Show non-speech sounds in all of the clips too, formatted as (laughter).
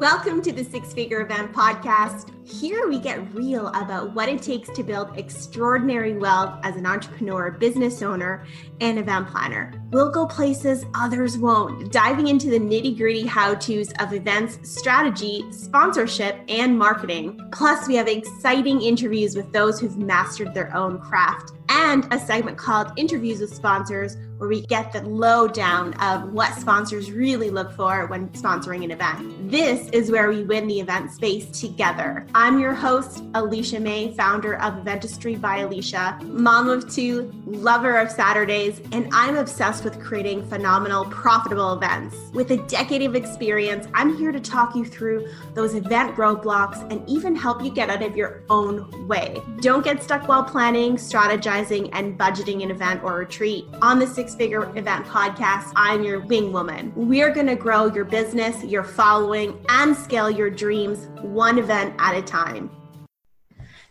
Welcome to the Six Figure Event Podcast. Here we get real about what it takes to build extraordinary wealth as an entrepreneur, business owner, and event planner. We'll go places others won't, diving into the nitty gritty how to's of events, strategy, sponsorship, and marketing. Plus, we have exciting interviews with those who've mastered their own craft and a segment called Interviews with Sponsors, where we get the lowdown of what sponsors really look for when sponsoring an event. This is where we win the event space together. I'm your host, Alecia May, founder of Eventistry by Alecia, mom of two, lover of Saturdays, and I'm obsessed with creating phenomenal, profitable events. With a decade of experience, I'm here to talk you through those event roadblocks and even help you get out of your own way. Don't get stuck while planning, strategizing, and budgeting an event or retreat. On the Six Figure Event Podcast, I'm your wing woman. We're going to grow your business, your following, and scale your dreams one event at a time.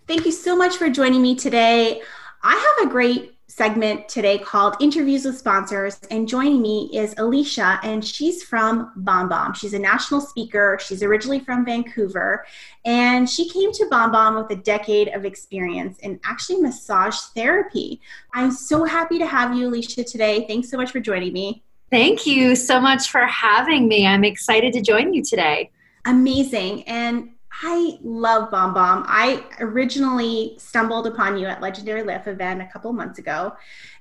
Thank you so much for joining me today. I have a great segment today called Interviews with Sponsors. And joining me is Alicia, and she's from BombBomb. She's a national speaker. She's originally from Vancouver, and she came to BombBomb with a decade of experience in actually massage therapy. I'm so happy to have you, Alicia, today. Thanks so much for joining me. Thank you so much for having me. I'm excited to join you today. Amazing. And I love BombBomb. I originally stumbled upon you at Legendary Lift event a couple months ago.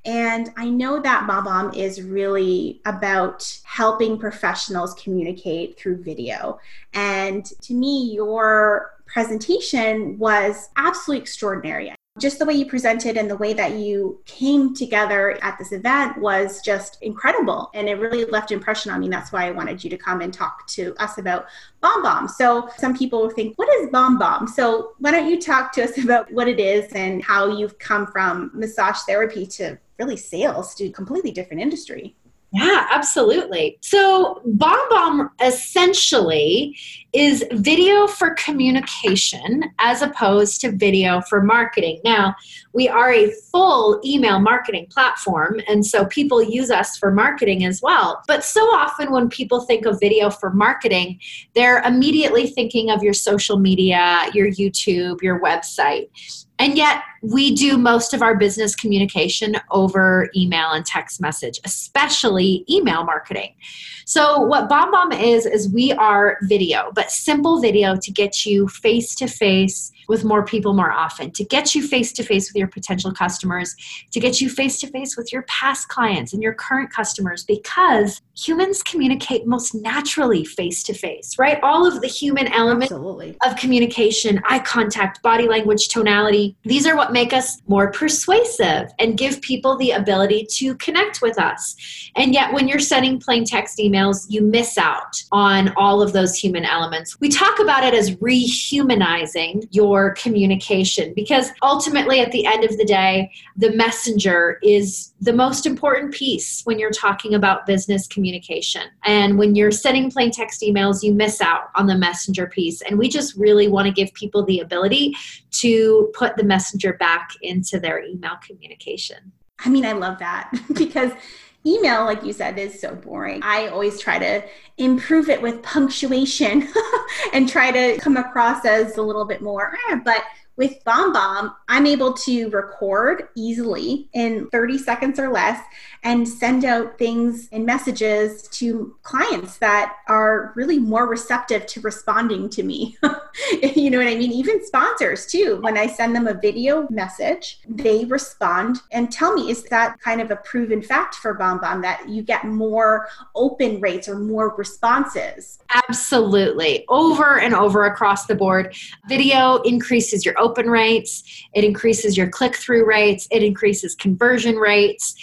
And I know that BombBomb is really about helping professionals communicate through video. And to me, your presentation was absolutely extraordinary just the way you presented and the way that you came together at this event was just incredible. And it really left an impression on me. That's why i wanted you to come and talk to us about bomb BombBomb so some people think what is bomb BombBomb so why don't you talk to us (laughs) about what it is and how you've come from massage therapy to really sales to a completely different industry yeah, absolutely. So, BombBomb essentially is video for communication as opposed to video for marketing. Now, we are a full email marketing platform, and so people use us for marketing as well. But so often when people think of video for marketing, they're immediately thinking of your social media, your YouTube, your website. And yet, we do most of our business communication over email and text message, especially email marketing. So, what BombBomb is, is we are video, but simple video to get you face to face with more people more often, to get you face to face with your potential customers, to get you face to face with your past clients and your current customers, because humans communicate most naturally face to face, right? All of the human elements Absolutely. of communication, eye contact, body language, tonality, these are what make us more persuasive and give people the ability to connect with us. And yet, when you're sending plain text emails, you miss out on all of those human elements. We talk about it as rehumanizing your communication because ultimately at the end of the day the messenger is the most important piece when you're talking about business communication and when you're sending plain text emails you miss out on the messenger piece and we just really want to give people the ability to put the messenger back into their email communication i mean i love that (laughs) because email, like you said, is so boring. I always try to improve it with punctuation (laughs) and try to come across as a little bit more, eh, but with BombBomb, I'm able to record easily in 30 seconds or less and send out things and messages to clients that are really more receptive to responding to me. (laughs) you know what I mean? Even sponsors, too. When I send them a video message, they respond and tell me, is that kind of a proven fact for BombBomb that you get more open rates or more responses? Absolutely. Over and over across the board. Video increases your open rates, it increases your click through rates, it increases conversion rates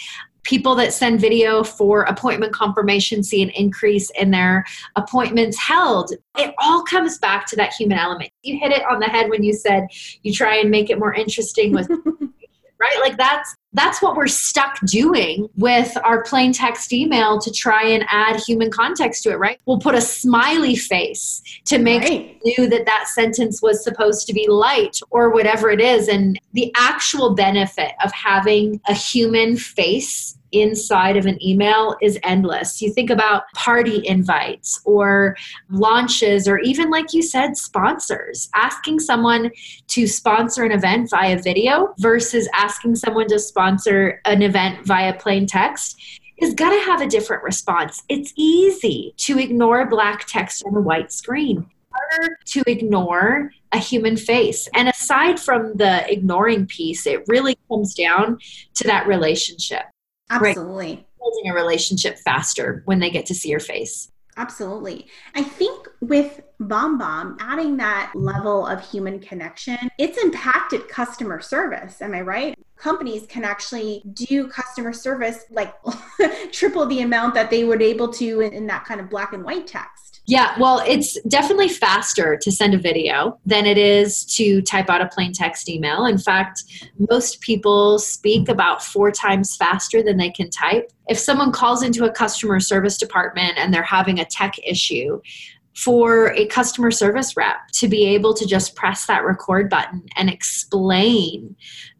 people that send video for appointment confirmation see an increase in their appointments held. It all comes back to that human element. You hit it on the head when you said you try and make it more interesting with (laughs) right? Like that's that's what we're stuck doing with our plain text email to try and add human context to it, right? We'll put a smiley face to make right. you that that sentence was supposed to be light or whatever it is. And the actual benefit of having a human face inside of an email is endless. You think about party invites or launches, or even, like you said, sponsors. Asking someone to sponsor an event via video versus asking someone to sponsor an event via plain text is going to have a different response. It's easy to ignore black text on a white screen. Harder to ignore a human face. And aside from the ignoring piece, it really comes down to that relationship. Absolutely. Right? Building a relationship faster when they get to see your face. Absolutely. I think with BombBomb, adding that level of human connection, it's impacted customer service. Am I right? Companies can actually do customer service like (laughs) triple the amount that they would able to in, in that kind of black and white text. Yeah, well, it's definitely faster to send a video than it is to type out a plain text email. In fact, most people speak about four times faster than they can type. If someone calls into a customer service department and they're having a tech issue, for a customer service rep to be able to just press that record button and explain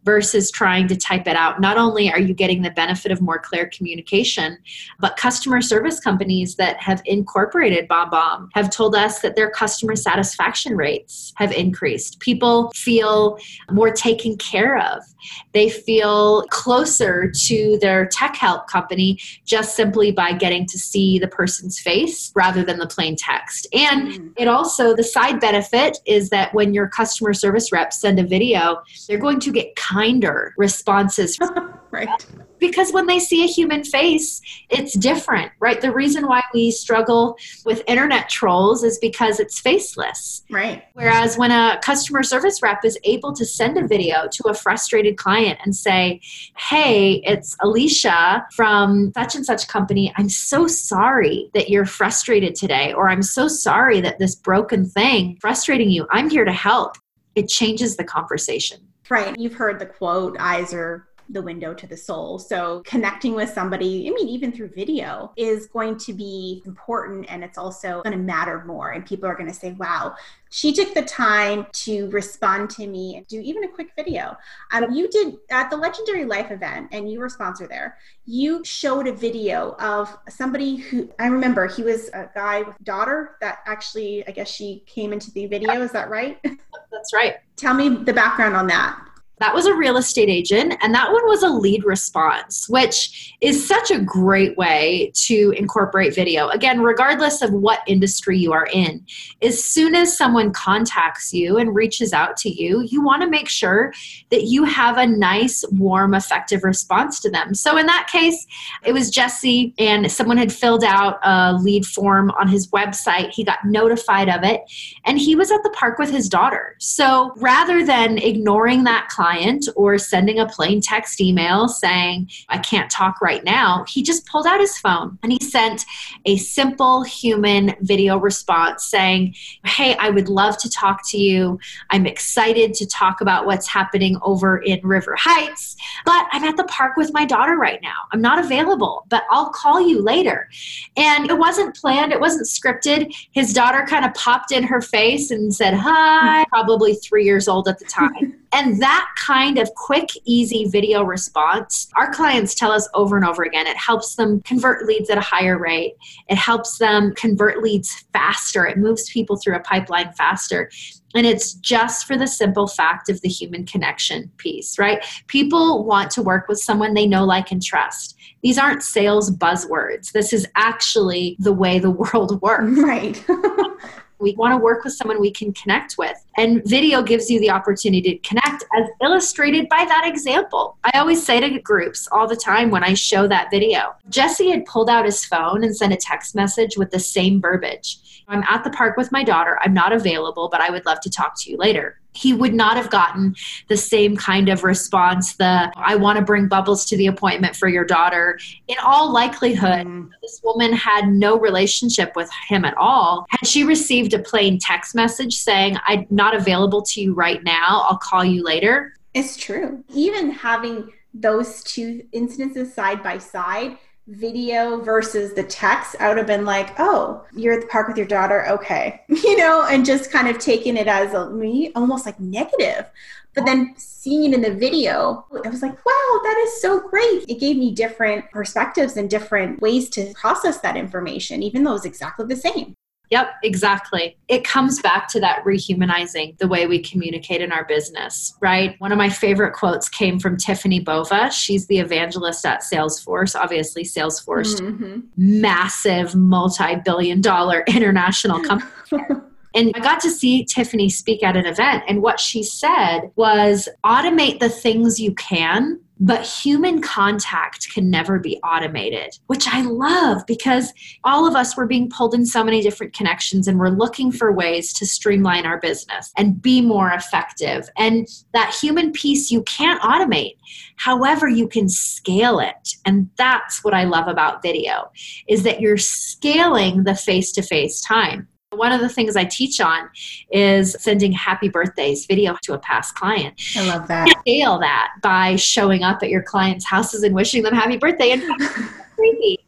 versus trying to type it out. Not only are you getting the benefit of more clear communication, but customer service companies that have incorporated BombBomb have told us that their customer satisfaction rates have increased. People feel more taken care of. They feel closer to their tech help company just simply by getting to see the person's face rather than the plain text. And mm. it also, the side benefit is that when your customer service reps send a video, they're going to get kinder responses. (laughs) right. Because when they see a human face, it's different, right? The reason why we struggle with internet trolls is because it's faceless. Right. Whereas when a customer service rep is able to send a video to a frustrated client and say, Hey, it's Alicia from such and such company. I'm so sorry that you're frustrated today, or I'm so sorry that this broken thing frustrating you. I'm here to help. It changes the conversation. Right. You've heard the quote, eyes are the window to the soul. So connecting with somebody, I mean, even through video, is going to be important and it's also going to matter more. And people are going to say, wow, she took the time to respond to me and do even a quick video. Um, you did at the Legendary Life event, and you were sponsor there. You showed a video of somebody who I remember he was a guy with daughter that actually, I guess she came into the video. Is that right? That's right. Tell me the background on that. That was a real estate agent, and that one was a lead response, which is such a great way to incorporate video. Again, regardless of what industry you are in, as soon as someone contacts you and reaches out to you, you want to make sure that you have a nice, warm, effective response to them. So in that case, it was Jesse, and someone had filled out a lead form on his website. He got notified of it, and he was at the park with his daughter. So rather than ignoring that client, client or sending a plain text email saying, I can't talk right now, he just pulled out his phone and he sent a simple human video response saying, Hey, I would love to talk to you. I'm excited to talk about what's happening over in River Heights, but I'm at the park with my daughter right now. I'm not available, but I'll call you later. And it wasn't planned, it wasn't scripted. His daughter kind of popped in her face and said, Hi, probably three years old at the time. (laughs) And that kind of quick, easy video response, our clients tell us over and over again, it helps them convert leads at a higher rate. It helps them convert leads faster. It moves people through a pipeline faster. And it's just for the simple fact of the human connection piece, right? People want to work with someone they know, like, and trust. These aren't sales buzzwords. This is actually the way the (laughs) world works. Right. (laughs) We want to work with someone we can connect with. And video gives you the opportunity to connect as illustrated by that example. I always say to groups all the time when I show that video Jesse had pulled out his phone and sent a text message with the same verbiage. I'm at the park with my daughter. I'm not available, but I would love to talk to you later he would not have gotten the same kind of response the i want to bring bubbles to the appointment for your daughter. In all likelihood mm. this woman had no relationship with him at all. Had she received a plain text message saying i'm not available to you right now i'll call you later it's true. Even having those two instances side by side video versus the text, I would have been like, oh, you're at the park with your daughter. Okay. (laughs) You know, and just kind of taking it as a me almost like negative. But then seeing it in the video, I was like, wow, that is so great. It gave me different perspectives and different ways to process that information, even though it was exactly the same. Yep, exactly. It comes back to that rehumanizing the way we communicate in our business, right? One of my favorite quotes came from Tiffani Bova. She's the evangelist at Salesforce, obviously, Salesforce, mm-hmm. massive multi billion dollar (laughs) international company. (laughs) And I got to see Tiffani speak at an event, and what she said was automate the things you can but human contact can never be automated, which I love because all of us were being pulled in so many different connections and we're looking for ways to streamline our business and be more effective. And that human piece you can't automate. However, you can scale it. And that's what I love about video is that you're scaling the face-to-face time. One of the things I teach on is sending happy birthdays video to a past client. I love that. Scale that by showing up at your clients' houses and wishing them happy birthday and (laughs) creepy.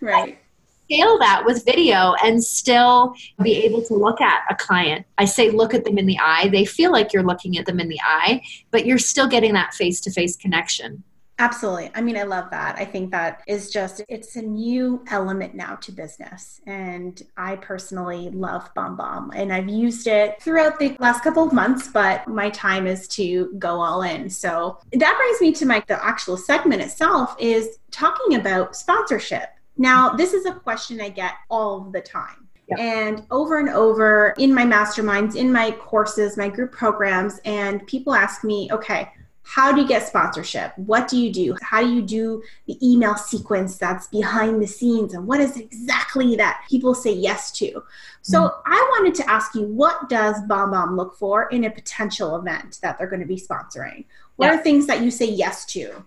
Right. Scale that with video and still be able to look at a client. I say look at them in the eye. They feel like you're looking at them in the eye, but you're still getting that face to face connection. Absolutely. I mean, I love that. I think that is just, it's a new element now to business. And I personally love BombBomb and I've used it throughout the last couple of months, but my time is to go all in. So that brings me to my, the actual segment itself is talking about sponsorship. Now, this is a question I get all the time. And over and over in my masterminds, in my courses, my group programs, and people ask me, okay, how do you get sponsorship? What do you do? How do you do the email sequence that's behind the scenes? And what is exactly that people say yes to? So mm I wanted to ask you, what does BombBomb look for in a potential event that they're going to be sponsoring? What are things that you say yes to?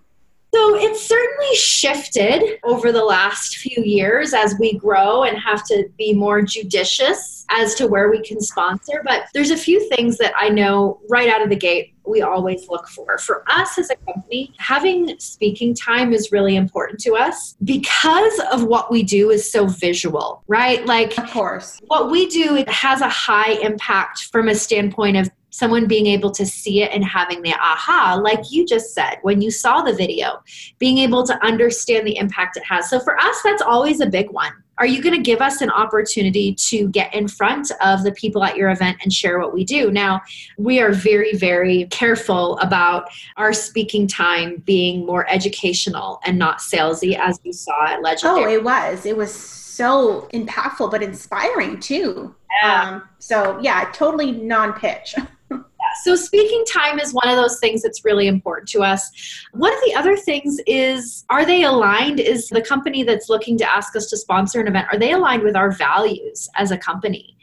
So it's certainly shifted over the last few years as we grow and have to be more judicious as to where we can sponsor. But there's a few things that I know right out of the gate we always look for. For us as a company, having speaking time is really important to us because of what we do is so visual, right? Like, of course, what we do it has a high impact from a standpoint of someone being able to see it and having the aha, like you just said, when you saw the video, being able to understand the impact it has. So for us, that's always a big one. Are you going to give us an opportunity to get in front of the people at your event and share what we do? Now, we are very, very careful about our speaking time being more educational and not salesy, as you saw at Legendary. Oh, it was. It was so impactful, but inspiring too. Yeah. Um, so, yeah, totally non pitch. (laughs) so speaking time is one of those things that's really important to us. One of the other things is are they aligned? Is the company that's looking to ask us to sponsor an event, are they aligned with our values as a company?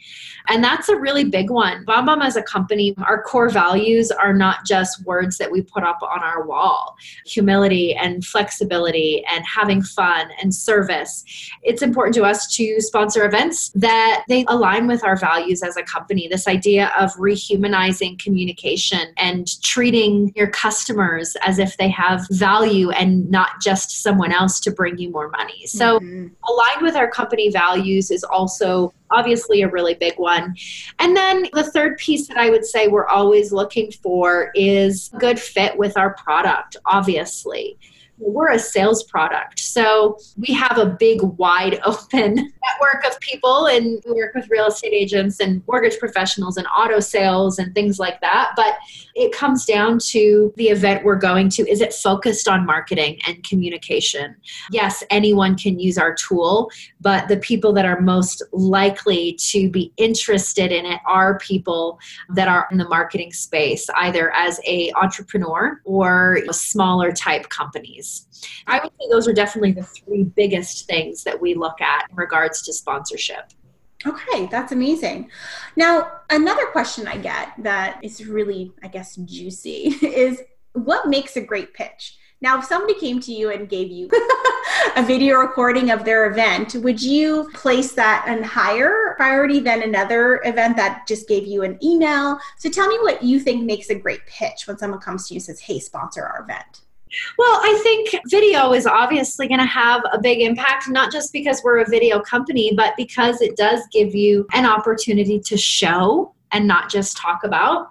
And that's a really big one. BombBomb as a company, our core values are not just words that we put up on our wall humility and flexibility and having fun and service. It's important to us to sponsor events that they align with our values as a company. This idea of rehumanizing communication and treating your customers as if they have value and not just someone else to bring you more money. So, mm-hmm. aligned with our company values is also obviously a really big one. And then the third piece that I would say we're always looking for is good fit with our product, obviously we're a sales product. So we have a big, wide (laughs) open network of people, and we work with real estate agents and mortgage professionals and auto sales and things like that. But it comes down to the event we're going to is it focused on marketing and communication? Yes, anyone can use our tool, but the people that are most likely to be interested in it are people that are in the marketing space, either as a entrepreneur or smaller type companies. I would say those are definitely the three biggest things that we look at in regards to sponsorship. Okay, that's amazing. Now, another question I get that is really, I guess, juicy (laughs) is what makes a great pitch? Now, if somebody came to you and gave you (laughs) a video recording of their event, would you place that in higher priority than another event that just gave you an email? So tell me what you think makes a great pitch when someone comes to you and says, hey, sponsor our event. Well, I think video is obviously going to have a big impact, not just because we're a video company, but because it does give you an opportunity to show and not just talk about.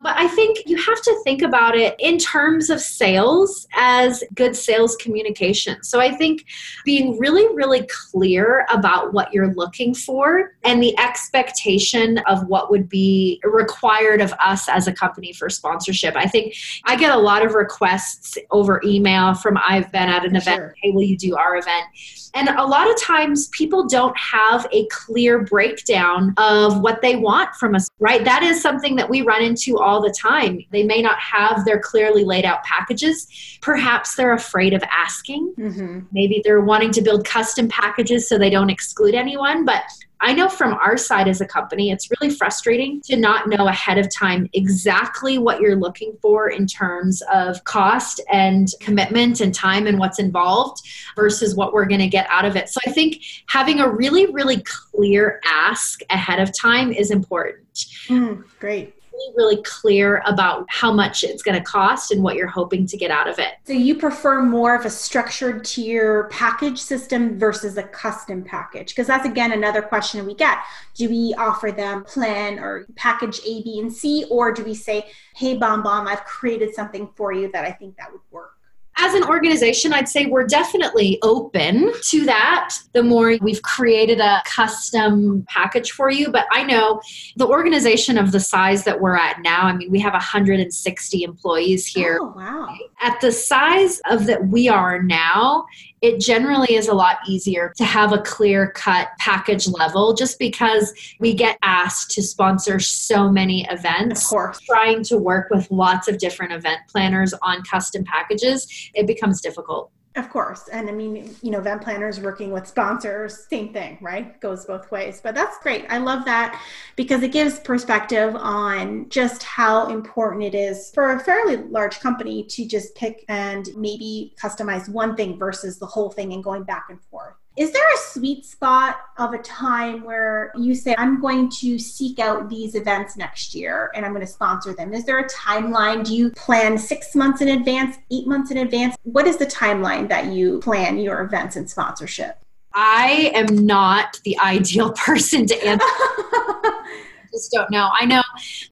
But I think you have to think about it in terms of sales as good sales communication. So I think being really, really clear about what you're looking for and the expectation of what would be required of us as a company for sponsorship. I think I get a lot of requests over email from I've been at an event, sure. hey, will you do our event? And a lot of times people don't have a clear breakdown of what they want from us, right? That is something that we run into all the time. They may not have their clearly laid out packages. Perhaps they're afraid of asking. Mm-hmm. Maybe they're wanting to build custom packages so they don't exclude anyone. But I know from our side as a company, it's really frustrating to not know ahead of time exactly what you're looking for in terms of cost and commitment and time and what's involved versus what we're going to get out of it. So I think having a really, really clear ask ahead of time is important. Mm, great really, clear about how much it's going to cost and what you're hoping to get out of it. So you prefer more of a structured tier package system versus a custom package? Because that's again another question we get. Do we offer them plan or package A, B, and C, or do we say, hey, BombBomb, I've created something for you that I think that would work? As an organization, I'd say we're definitely open to that. The more we've created a custom package for you, but I know the organization of the size that we're at now, I mean, we have 160 employees here. Oh, wow. At the size of that we are now, it generally is a lot easier to have a clear cut package level just because we get asked to sponsor so many events. Of course. Trying to work with lots of different event planners on custom packages, it becomes difficult. Of course. And I mean, you know, event planners working with sponsors, same thing, right? Goes both ways. But that's great. I love that because it gives perspective on just how important it is for a fairly large company to just pick and maybe customize one thing versus the whole thing and going back and forth. Is there a sweet spot of a time where you say, I'm going to seek out these events next year and I'm going to sponsor them? Is there a timeline? Do you plan six months in advance, eight months in advance? What is the timeline that you plan your events and sponsorship? I am not the (laughs) ideal person to answer. (laughs) just don't know. I know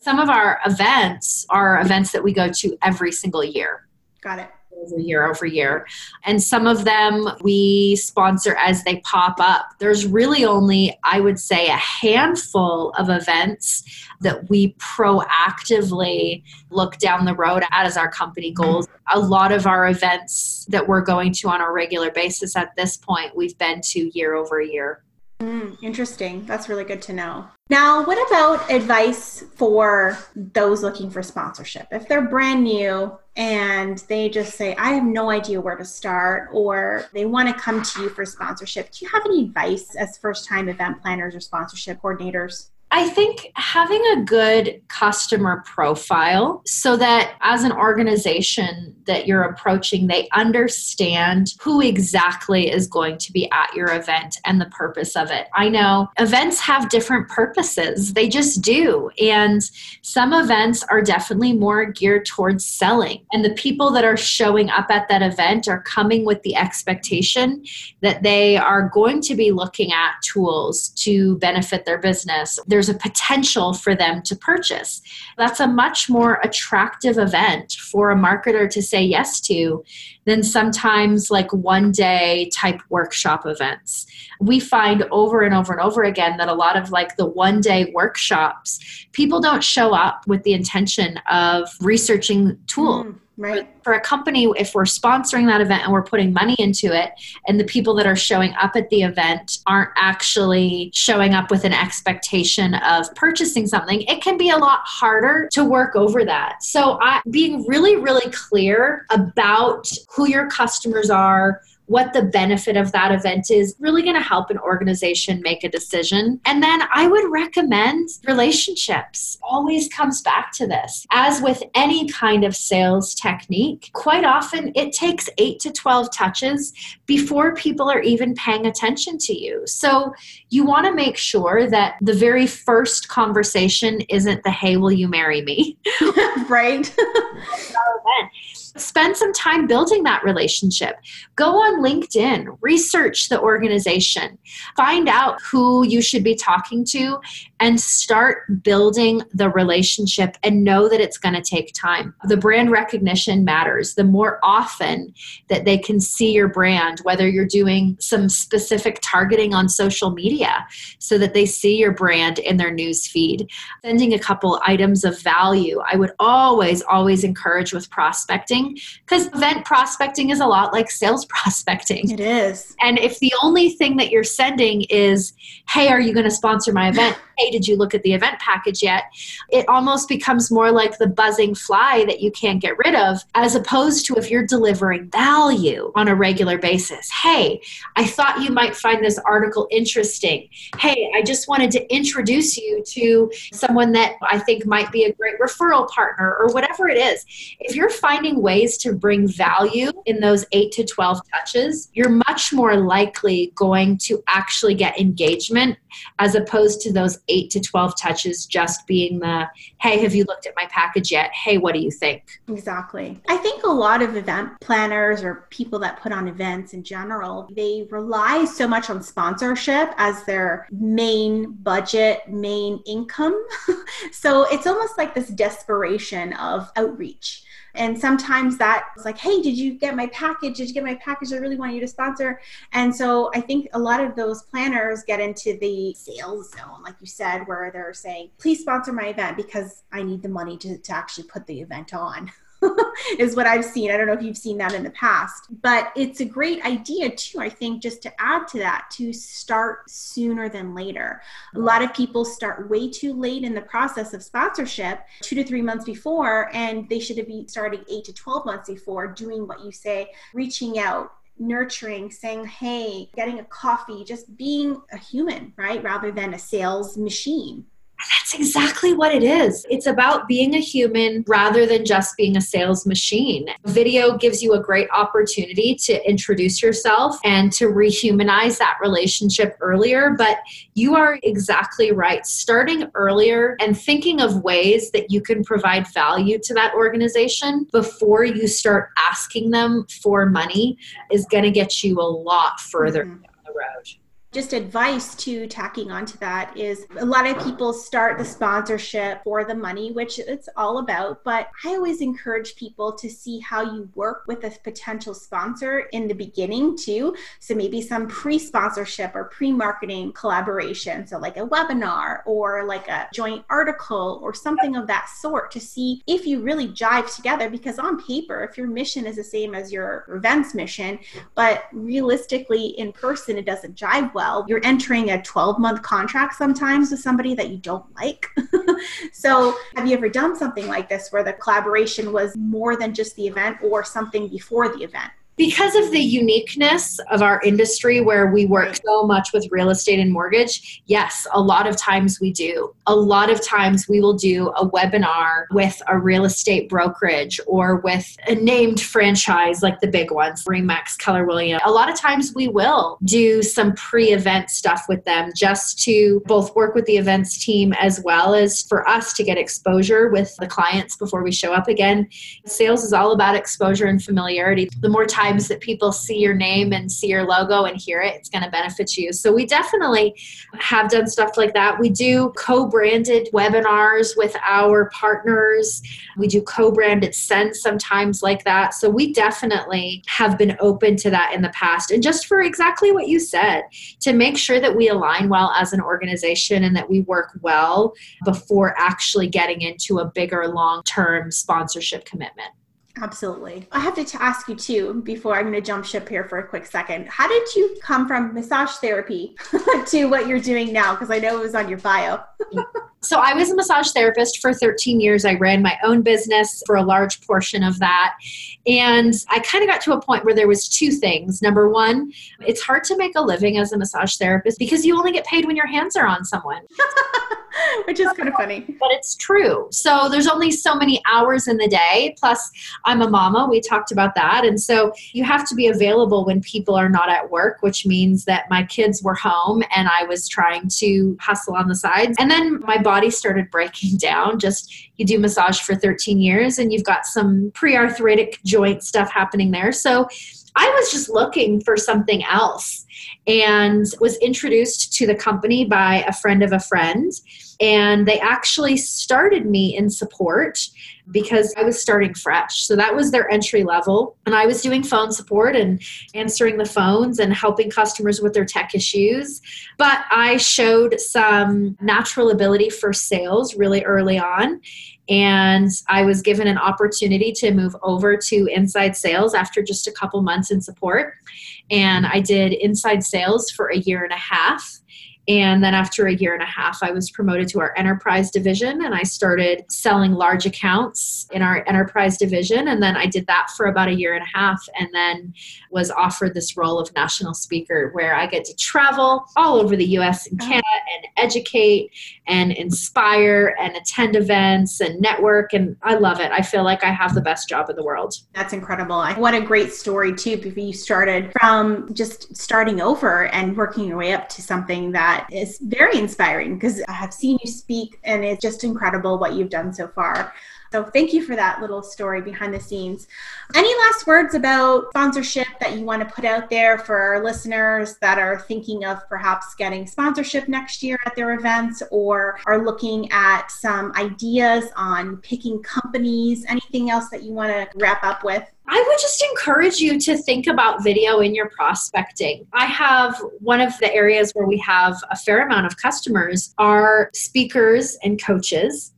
some of our events are events that we go to every single year. Got it over year over year. And some of them we sponsor as they pop up. There's really only, I would say, a handful of events that we proactively look down the road at as our company goals. A lot of our events that we're going to on a regular basis at this point, we've been to year over year. Mm, interesting. That's really good to know. Now, what about advice for those looking for sponsorship? If they're brand new and they just say, I have no idea where to start, or they want to come to you for sponsorship, do you have any advice as first time event planners or sponsorship coordinators? I think having a good customer profile so that as an organization that you're approaching, they understand who exactly is going to be at your event and the purpose of it. I know events have different purposes, they just do. And some events are definitely more geared towards selling. And the people that are showing up at that event are coming with the expectation that they are going to be looking at tools to benefit their business. There's a potential for them to purchase. That's a much more attractive event for a marketer to say yes to than sometimes like one day type workshop events. We find over and over and over again that a lot of like the one day workshops, people don't show up with the intention of researching tools. Mm Right. For a company, if we're sponsoring that event and we're putting money into it, and the people that are showing up at the event aren't actually showing up with an expectation of purchasing something, it can be a lot harder to work over that. So, I, being really, really clear about who your customers are, what the benefit of that event is, really going to help an organization make a decision. And then I would recommend relationships. Always comes back to this. As with any kind of sales technique, quite often it takes 8 to 12 touches before people are even paying attention to you. So you want to make sure that the very first conversation isn't the hey, will you marry me? (laughs) (laughs) right. (laughs) spend some time building that relationship. Go on LinkedIn, research the organization, find out who you should be talking to, and start building the relationship and know that it's going to take time. The brand recognition matters. The more often that they can see your brand, whether you're doing some specific targeting on social media so that they see your brand in their news feed, sending a couple items of value. I would always, always encourage with prospecting because event prospecting is a lot like sales (laughs) prospecting. It is. And if the only thing that you're sending is, hey, are you going to sponsor my event? hey, did you look at the event package yet? It almost becomes more like the buzzing fly that you can't get rid of, as opposed to if you're delivering value on a regular basis. Hey, I thought you might find this article interesting. Hey, I just wanted to introduce you to someone that I think might be a great referral partner or whatever it is. If you're finding ways to bring value in those 8 to 12 touches, you're much more likely going to actually get engagement as opposed to those 8 to 12 touches just being the hey, have you looked at my package yet? Hey, what do you think? Exactly. I think a lot of event planners or people that put on events in general, they rely so much on sponsorship as their main budget, main income. (laughs) so it's almost like this desperation of outreach. And sometimes that's like, hey, did you get my package? Did you get my package? I really want you to sponsor. And so I think a lot of those planners get into the sales zone, like you said, where they're saying, please sponsor my event because I need the money to, to actually put the event on. (laughs) (laughs) is what I've seen. I don't know if you've seen that in the past, but it's a great idea too, I think, just to add to that, to start sooner than later. A lot of people start way too late in the process of sponsorship, two to three months before, and they should have been starting eight to 12 months before doing what you say, reaching out, nurturing, saying, hey, getting a coffee, just being a human, right? Rather than a sales machine. That's exactly what it is. It's about being a human rather than just being a sales machine. Video gives you a great opportunity to introduce yourself and to rehumanize that relationship earlier. But you are exactly right. Starting earlier and thinking of ways that you can provide value to that organization before you start asking them for money is going to get you a lot further mm-hmm. down the road just advice to tacking onto that is a lot of people start the sponsorship for the money, which it's all about. But I always encourage people to see how you work with a potential sponsor in the beginning too. So maybe some pre sponsorship or pre marketing collaboration. So, like a webinar or like a joint article or something of that sort to see if you really jive together. Because on paper, if your mission is the same as your events mission, but realistically in person, it doesn't jive well well. You're entering a 12 month contract sometimes with somebody that you don't like. (laughs) so, have you ever done something like this where the collaboration was more than just the event or something before the event? Because of the uniqueness of our industry where we work so much with real estate and mortgage, yes, a lot of times we do. A lot of times we will do a webinar with a real estate brokerage or with a named franchise like the big ones, Remax, Keller Williams. A lot of times we will do some pre event stuff with them just to both work with the events team as well as for us to get exposure with the clients before we show up again. Sales is all about exposure and familiarity. The more time times that people see your name and see your logo and hear it, it's going to benefit you. So we definitely have done stuff like that. We do co branded webinars with our partners, we do co branded sends sometimes like that. So we definitely have been open to that in the past. And just for exactly what you said, to make sure that we align well as an organization and that we work well before actually getting into a bigger long term sponsorship commitment. Absolutely. I have to t- ask you too, before I'm going to jump ship here for a quick second. How did you come from massage therapy (laughs) to what you're doing now? Because I know it was on your bio. (laughs) so, I was a massage therapist for 13 years. I ran my own business for a large portion of that. And I kind of got to a point where there was two things. Number one, it's hard to make a living as a massage therapist because you only get paid when your hands are on someone. (laughs) which is kind of funny. But it's true. So there's only so many hours in the day. Plus, I'm a mama. We talked about that. And so you have to be available when people are not at work, which means that my kids were home and I was trying to hustle on the sides. And then my body started breaking down. Just you do massage for 13 years and you've got some pre arthritic joint stuff happening there. So I was just looking for something else and was introduced to the company by a friend of a friend. And they actually started me in support because I was starting fresh. So that was their entry level. And I was doing phone support and answering the phones and helping customers with their tech issues. But I showed some natural ability for sales really early on and I was given an opportunity to move over to inside sales after just a couple months in support. And I did inside sales for a year and a half. And then after a year and a half, I was promoted to our enterprise division and I started selling large accounts in our enterprise division. And then I did that for about a year and a half and then was offered this role of national speaker where I get to travel all over the US and oh. Canada and educate and inspire and attend events and network. And I love it. I feel like I have the best job in the world. That's incredible. What a great story, too, because you started from just starting over and working your way up to something that that is very inspiring because I have seen you speak and it's just incredible what you've done so far. So thank you for that little story behind the scenes. Any last words about sponsorship that you want to put out there for our listeners that are thinking of perhaps getting sponsorship next year at their events or are looking at some ideas on picking companies? Anything else that you want to wrap up with? I would just encourage you to think about video in your prospecting. I have one of the areas where we have a fair amount of customers are speakers and coaches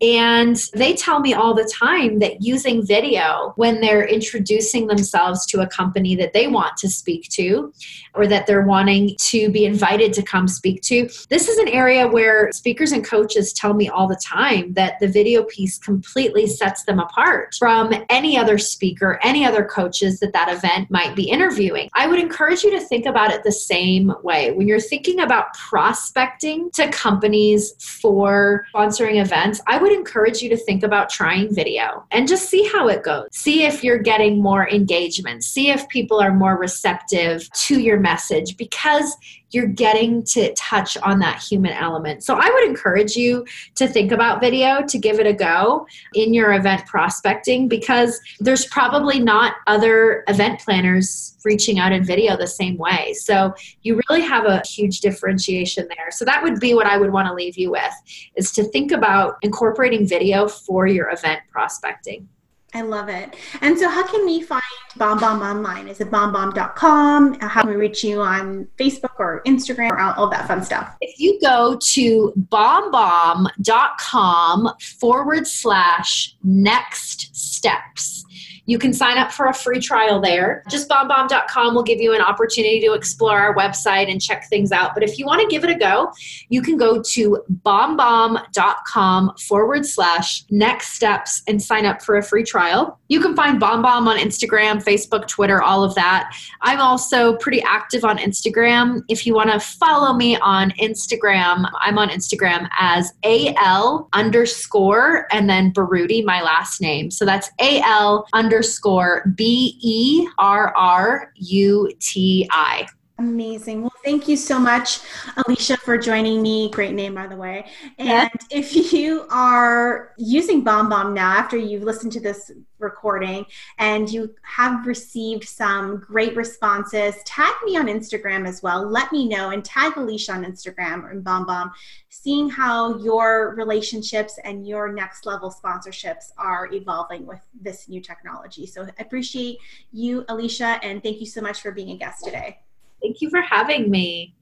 and they tell me all the time that using video when they're introducing themselves to a company that they want to speak to or that they're wanting to be invited to come speak to, this is an area where speakers and coaches tell me all the time that the video piece completely sets them apart from any other speaker, any other coaches that that event might be interviewing. I would encourage you to think about it the same way. When you're thinking about prospecting to companies for sponsoring events, I would encourage you to think about trying video and just see how it goes. See if you're getting more engagement. See if people are more receptive to your message because you're getting to touch on that human element. So I would encourage you to think about video, to give it a go in your event prospecting because there's probably not other event planners reaching out in video the same way. So you really have a huge differentiation there. So that would be what I would want to leave you with is to think about incorporating video for your event prospecting. I love it. And so, how can we find BombBomb online? Is it bombbomb.com? How can we reach you on Facebook or Instagram or all that fun stuff? If you go to bombbomb.com forward slash next steps, you can sign up for a free trial there. Just bombbomb.com will give you an opportunity to explore our website and check things out. But if you want to give it a go, you can go to bombbomb.com forward slash next steps and sign up for a free trial. You can find BombBomb on Instagram, Facebook, Twitter, all of that. I'm also pretty active on Instagram. If you want to follow me on Instagram, I'm on Instagram as AL underscore and then Berruti, my last name. So that's AL underscore underscore B E R R U T I. Amazing. Well, thank you so much, Alicia, for joining me. Great name, by the way. And yeah. if you are using BombBomb now, after you've listened to this recording and you have received some great responses, tag me on Instagram as well. Let me know and tag Alicia on Instagram and in BombBomb, seeing how your relationships and your next level sponsorships are evolving with this new technology. So I appreciate you, Alicia, and thank you so much for being a guest today. Thank you for having me.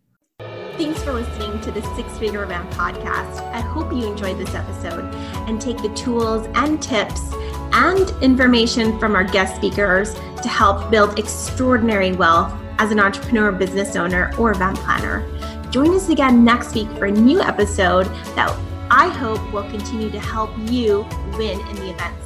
Thanks for listening to the Six Figure Event podcast. I hope you enjoyed this episode and take the tools and tips and information from our guest speakers to help build extraordinary wealth as an entrepreneur, business owner, or event planner. Join us again next week for a new episode that I hope will continue to help you win in the event